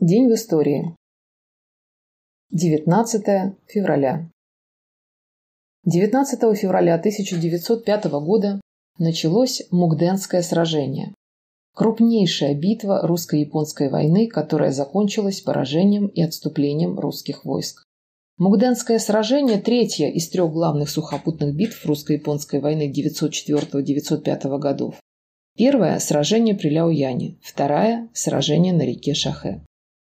День в истории. 19 февраля. 19 февраля 1905 года началось Мугденское сражение. Крупнейшая битва русско-японской войны, которая закончилась поражением и отступлением русских войск. Мугденское сражение – третье из трех главных сухопутных битв русско-японской войны 904-905 годов. Первое – сражение при Ляояне, вторая – сражение на реке Шахе.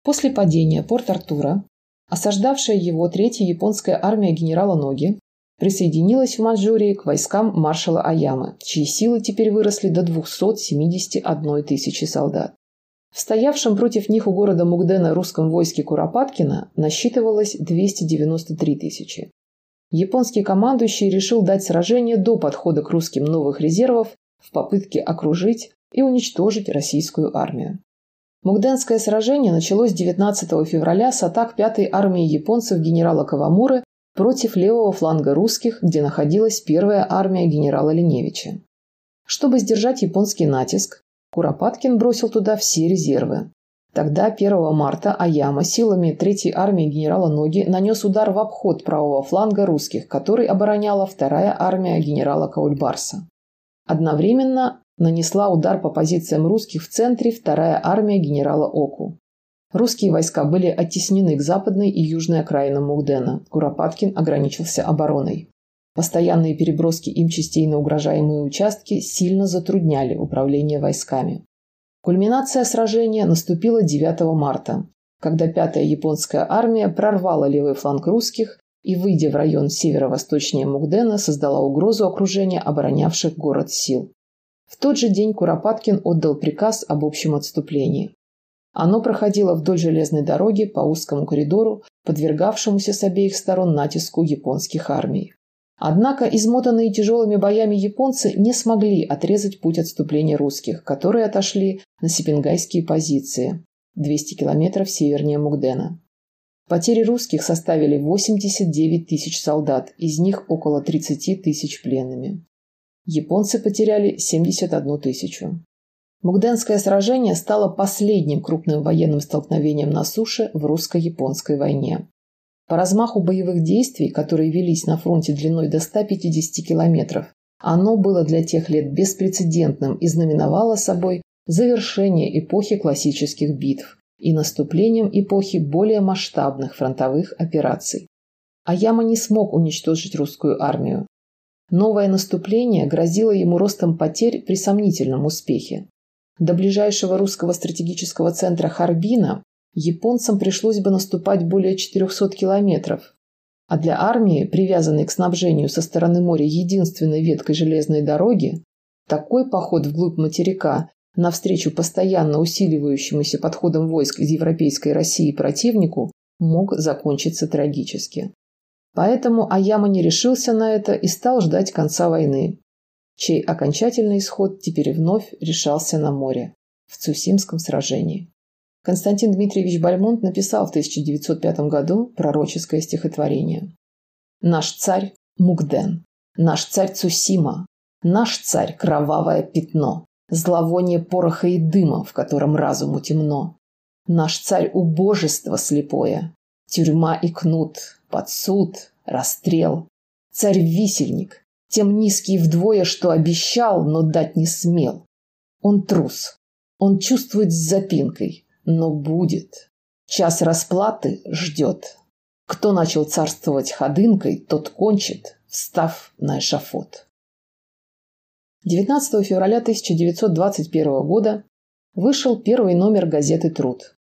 После падения Порт-Артура, осаждавшая его третья японская армия генерала Ноги присоединилась в Маньчжурии к войскам маршала Аямы, чьи силы теперь выросли до 271 тысячи солдат. В стоявшем против них у города Мугдена русском войске Куропаткина насчитывалось 293 тысячи. Японский командующий решил дать сражение до подхода к русским новых резервов в попытке окружить и уничтожить российскую армию. Мугденское сражение началось 19 февраля с атак 5-й армии японцев генерала Кавамуры против левого фланга русских, где находилась первая армия генерала Леневича. Чтобы сдержать японский натиск, Куропаткин бросил туда все резервы. Тогда, 1 марта, Аяма силами 3-й армии генерала Ноги нанес удар в обход правого фланга русских, который обороняла вторая армия генерала Каульбарса. Одновременно нанесла удар по позициям русских в центре вторая армия генерала Оку. Русские войска были оттеснены к западной и южной окраинам Мугдена. Куропаткин ограничился обороной. Постоянные переброски им частей на угрожаемые участки сильно затрудняли управление войсками. Кульминация сражения наступила 9 марта, когда пятая японская армия прорвала левый фланг русских и, выйдя в район северо-восточнее Мугдена, создала угрозу окружения оборонявших город сил. В тот же день Куропаткин отдал приказ об общем отступлении. Оно проходило вдоль железной дороги по узкому коридору, подвергавшемуся с обеих сторон натиску японских армий. Однако измотанные тяжелыми боями японцы не смогли отрезать путь отступления русских, которые отошли на сипенгайские позиции, 200 километров севернее Мугдена. Потери русских составили 89 тысяч солдат, из них около 30 тысяч пленными. Японцы потеряли 71 тысячу. Мугденское сражение стало последним крупным военным столкновением на суше в русско-японской войне. По размаху боевых действий, которые велись на фронте длиной до 150 километров, оно было для тех лет беспрецедентным и знаменовало собой завершение эпохи классических битв и наступлением эпохи более масштабных фронтовых операций. Аяма не смог уничтожить русскую армию. Новое наступление грозило ему ростом потерь при сомнительном успехе. До ближайшего русского стратегического центра Харбина японцам пришлось бы наступать более 400 километров, а для армии, привязанной к снабжению со стороны моря единственной веткой железной дороги, такой поход вглубь материка навстречу постоянно усиливающемуся подходам войск из Европейской России противнику мог закончиться трагически. Поэтому Аяма не решился на это и стал ждать конца войны, чей окончательный исход теперь вновь решался на море, в Цусимском сражении. Константин Дмитриевич Бальмонт написал в 1905 году пророческое стихотворение. «Наш царь – Мугден, наш царь Цусима, наш царь – кровавое пятно, зловоние пороха и дыма, в котором разуму темно. Наш царь – убожество слепое, тюрьма и кнут, под суд, расстрел. Царь-висельник, тем низкий вдвое, что обещал, но дать не смел. Он трус, он чувствует с запинкой, но будет. Час расплаты ждет. Кто начал царствовать ходынкой, тот кончит, встав на эшафот. 19 февраля 1921 года вышел первый номер газеты «Труд».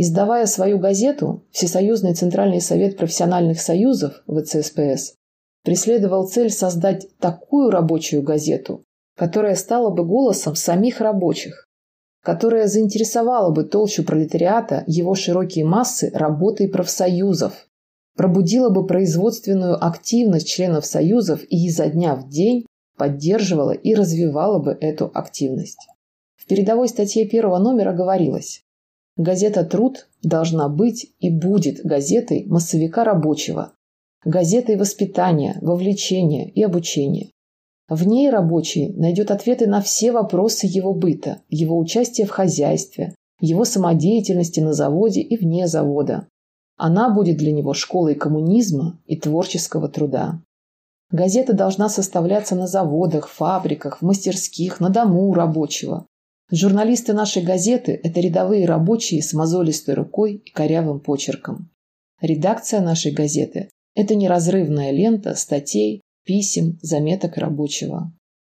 Издавая свою газету, Всесоюзный Центральный Совет профессиональных союзов ВЦСПС преследовал цель создать такую рабочую газету, которая стала бы голосом самих рабочих, которая заинтересовала бы толщу пролетариата, его широкие массы работой профсоюзов, пробудила бы производственную активность членов союзов и изо дня в день поддерживала и развивала бы эту активность. В передовой статье первого номера говорилось Газета «Труд» должна быть и будет газетой массовика рабочего, газетой воспитания, вовлечения и обучения. В ней рабочий найдет ответы на все вопросы его быта, его участия в хозяйстве, его самодеятельности на заводе и вне завода. Она будет для него школой коммунизма и творческого труда. Газета должна составляться на заводах, фабриках, в мастерских, на дому у рабочего. Журналисты нашей газеты – это рядовые рабочие с мозолистой рукой и корявым почерком. Редакция нашей газеты – это неразрывная лента статей, писем, заметок рабочего.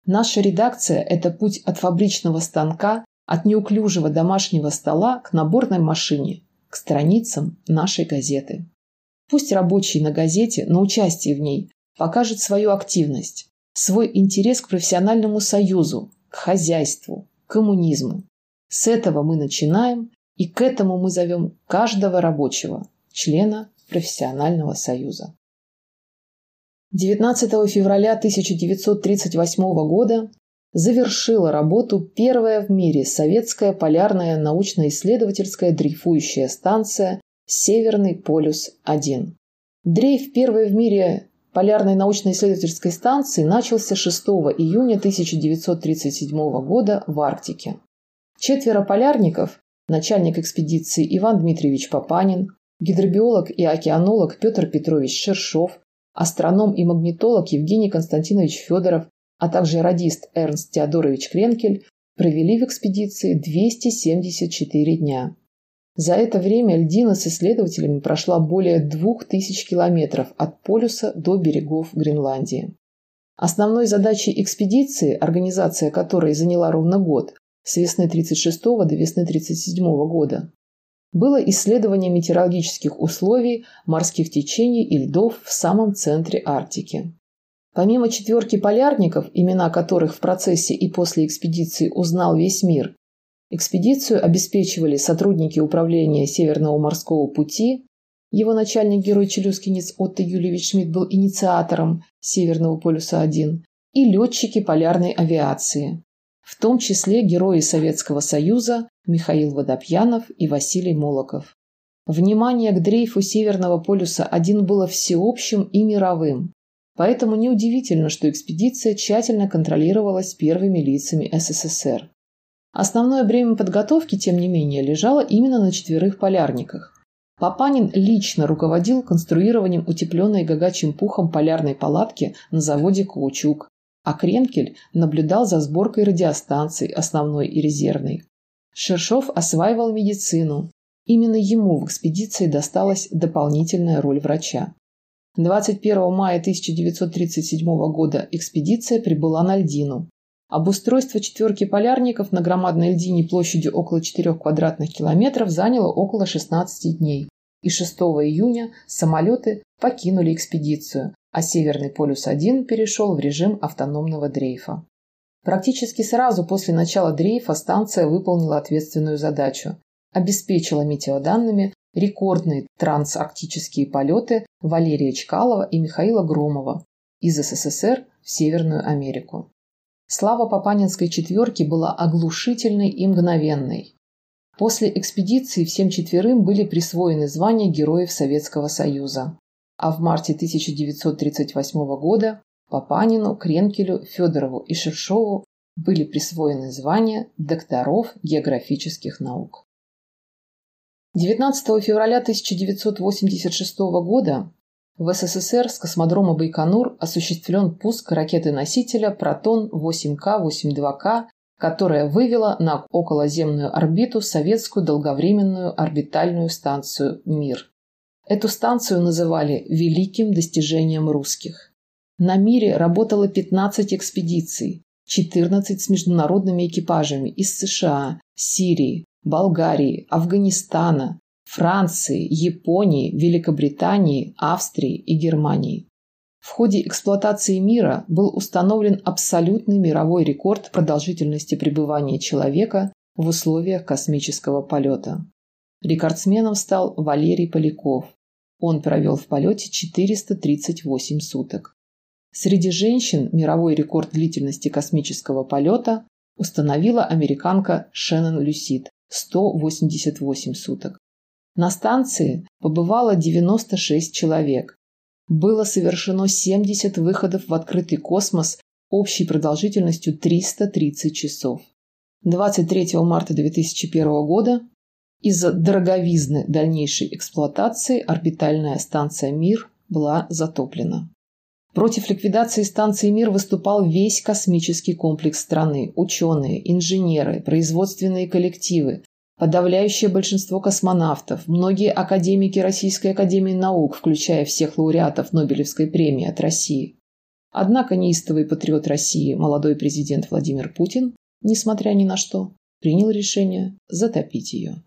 Наша редакция – это путь от фабричного станка, от неуклюжего домашнего стола к наборной машине, к страницам нашей газеты. Пусть рабочий на газете, на участие в ней, покажет свою активность, свой интерес к профессиональному союзу, к хозяйству, коммунизму. С этого мы начинаем, и к этому мы зовем каждого рабочего, члена профессионального союза. 19 февраля 1938 года завершила работу первая в мире советская полярная научно-исследовательская дрейфующая станция «Северный полюс-1». Дрейф первой в мире полярной научно-исследовательской станции начался 6 июня 1937 года в Арктике. Четверо полярников, начальник экспедиции Иван Дмитриевич Папанин, гидробиолог и океанолог Петр Петрович Шершов, астроном и магнитолог Евгений Константинович Федоров, а также радист Эрнст Теодорович Кренкель провели в экспедиции 274 дня. За это время льдина с исследователями прошла более двух тысяч километров от полюса до берегов Гренландии. Основной задачей экспедиции, организация которой заняла ровно год, с весны 1936 до весны 1937 года, было исследование метеорологических условий, морских течений и льдов в самом центре Арктики. Помимо четверки полярников, имена которых в процессе и после экспедиции узнал весь мир, Экспедицию обеспечивали сотрудники управления Северного морского пути. Его начальник-герой Челюскинец Отто Юлевич Шмидт был инициатором Северного полюса-1 и летчики полярной авиации, в том числе герои Советского Союза Михаил Водопьянов и Василий Молоков. Внимание к дрейфу Северного полюса-1 было всеобщим и мировым, поэтому неудивительно, что экспедиция тщательно контролировалась первыми лицами СССР. Основное бремя подготовки, тем не менее, лежало именно на четверых полярниках. Папанин лично руководил конструированием утепленной гагачим пухом полярной палатки на заводе «Каучук», а Кренкель наблюдал за сборкой радиостанций, основной и резервной. Шершов осваивал медицину. Именно ему в экспедиции досталась дополнительная роль врача. 21 мая 1937 года экспедиция прибыла на Льдину. Обустройство четверки полярников на громадной льдине площадью около 4 квадратных километров заняло около 16 дней, и 6 июня самолеты покинули экспедицию, а Северный полюс-1 перешел в режим автономного дрейфа. Практически сразу после начала дрейфа станция выполнила ответственную задачу – обеспечила метеоданными рекордные трансарктические полеты Валерия Чкалова и Михаила Громова из СССР в Северную Америку. Слава Папанинской четверки была оглушительной и мгновенной. После экспедиции всем четверым были присвоены звания Героев Советского Союза. А в марте 1938 года Папанину, Кренкелю, Федорову и Шершову были присвоены звания докторов географических наук. 19 февраля 1986 года в СССР с космодрома Байконур осуществлен пуск ракеты-носителя «Протон-8К-82К», которая вывела на околоземную орбиту советскую долговременную орбитальную станцию «Мир». Эту станцию называли «великим достижением русских». На «Мире» работало 15 экспедиций, 14 с международными экипажами из США, Сирии, Болгарии, Афганистана, Франции, Японии, Великобритании, Австрии и Германии. В ходе эксплуатации мира был установлен абсолютный мировой рекорд продолжительности пребывания человека в условиях космического полета. Рекордсменом стал Валерий Поляков. Он провел в полете 438 суток. Среди женщин мировой рекорд длительности космического полета установила американка Шеннон Люсид – 188 суток. На станции побывало 96 человек. Было совершено 70 выходов в открытый космос общей продолжительностью 330 часов. 23 марта 2001 года Из-за дороговизны дальнейшей эксплуатации орбитальная станция «Мир» была затоплена. Против ликвидации станции «Мир» выступал весь космический комплекс страны – ученые, инженеры, производственные коллективы, подавляющее большинство космонавтов, многие академики Российской академии наук, включая всех лауреатов Нобелевской премии от России. Однако неистовый патриот России, молодой президент Владимир Путин, несмотря ни на что, принял решение затопить ее.